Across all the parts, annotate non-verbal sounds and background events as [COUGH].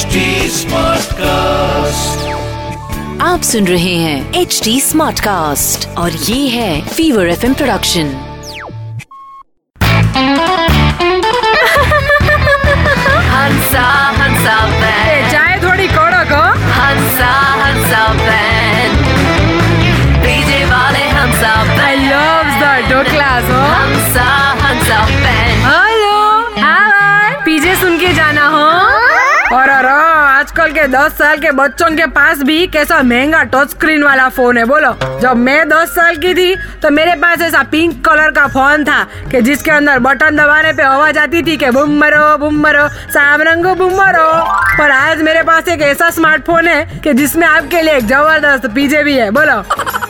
HD Smartcast. आप सुन रहे हैं एच डी स्मार्ट कास्ट और ये है fever F production Hansa Hansa band चाय थोड़ी कड़क हो हंसा हंसा बैंड डीजे वाले Hansa I band love the डोक्लास हो Hansa Hansa band hello hi PJ सुन के जाना हो। और और आजकल के 10 साल के बच्चों के पास भी कैसा महँगा टच स्क्रीन वाला फ़ोन है, बोलो। जब मैं 10 साल की थी तो मेरे पास ऐसा पिंक कलर का फ़ोन था कि जिसके अंदर बटन दबाने पे आवाज़ आती थी कि बुम मरो बुम मरो, साम रंगो, बुम मरो। पर आज मेरे पास एक ऐसा स्मार्टफ़ोन है कि जिसमें आपके लिए एक ज़बरदस्त पीजे भी है, बोलो।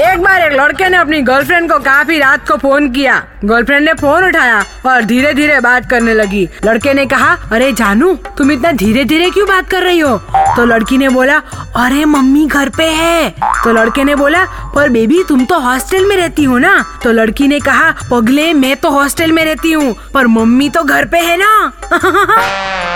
एक बार एक लड़के ने अपनी गर्लफ्रेंड को काफ़ी रात को फ़ोन किया। गर्लफ्रेंड ने फ़ोन उठाया और धीरे धीरे बात करने लगी। लड़के ने कहा, अरे जानू, तुम इतना धीरे धीरे क्यों बात कर रही हो? तो लड़की ने बोला, अरे मम्मी घर पे है। तो लड़के ने बोला, पर बेबी तुम तो हॉस्टल में रहती हो ना? तो लड़की ने कहा, पगले, मैं तो हॉस्टल में रहती हूँ, पर मम्मी तो घर पे है ना? [LAUGHS]